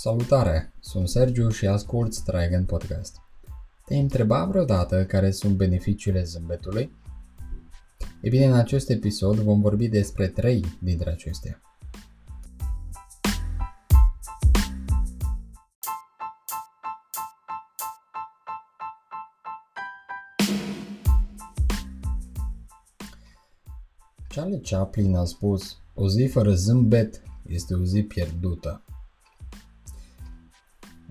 Salutare! Sunt Sergiu și ascult Dragon Podcast. Te-ai întrebat vreodată care sunt beneficiile zâmbetului? E bine, în acest episod vom vorbi despre trei dintre acestea. Charlie Chaplin a spus, o zi fără zâmbet este o zi pierdută.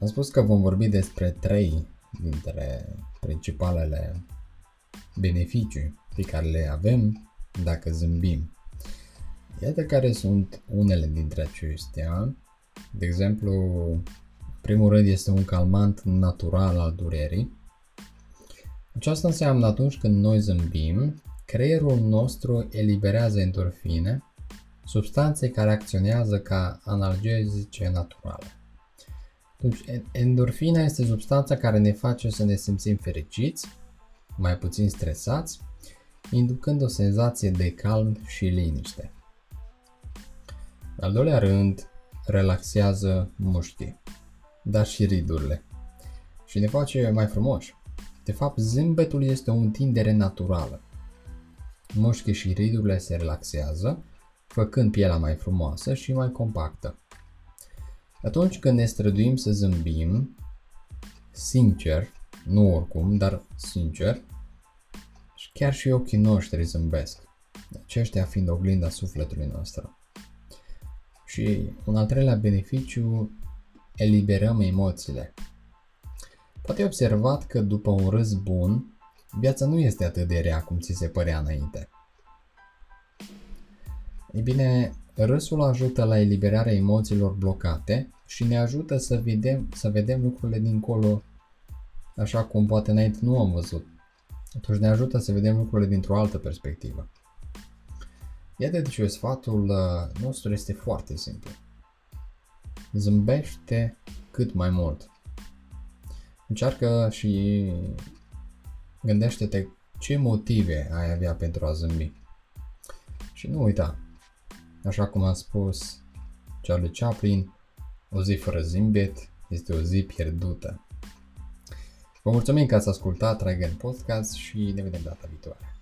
Am spus că vom vorbi despre trei dintre principalele beneficii pe care le avem dacă zâmbim. Iată care sunt unele dintre acestea. De exemplu, primul rând este un calmant natural al durerii. Aceasta înseamnă atunci când noi zâmbim, creierul nostru eliberează endorfine, substanțe care acționează ca analgezice naturale. Deci, endorfina este substanța care ne face să ne simțim fericiți, mai puțin stresați, inducând o senzație de calm și liniște. Al doilea rând, relaxează mușchii, dar și ridurile și ne face mai frumoși. De fapt, zâmbetul este o întindere naturală. Mușchii și ridurile se relaxează, făcând pielea mai frumoasă și mai compactă. Atunci când ne străduim să zâmbim, sincer, nu oricum, dar sincer, și chiar și ochii noștri zâmbesc, aceștia fiind oglinda sufletului nostru. Și un al treilea beneficiu, eliberăm emoțiile. Poate ai observat că după un râs bun, viața nu este atât de rea cum ți se părea înainte. Ei bine, râsul ajută la eliberarea emoțiilor blocate și ne ajută să vedem, să vedem lucrurile dincolo așa cum poate înainte nu am văzut. Atunci ne ajută să vedem lucrurile dintr-o altă perspectivă. Iată de ce sfatul uh, nostru este foarte simplu. Zâmbește cât mai mult. Încearcă și gândește-te ce motive ai avea pentru a zâmbi. Și nu uita, așa cum a spus Charlie Chaplin, o zi fără zâmbet este o zi pierdută. Vă mulțumim că ați ascultat Dragon Podcast și ne vedem data viitoare.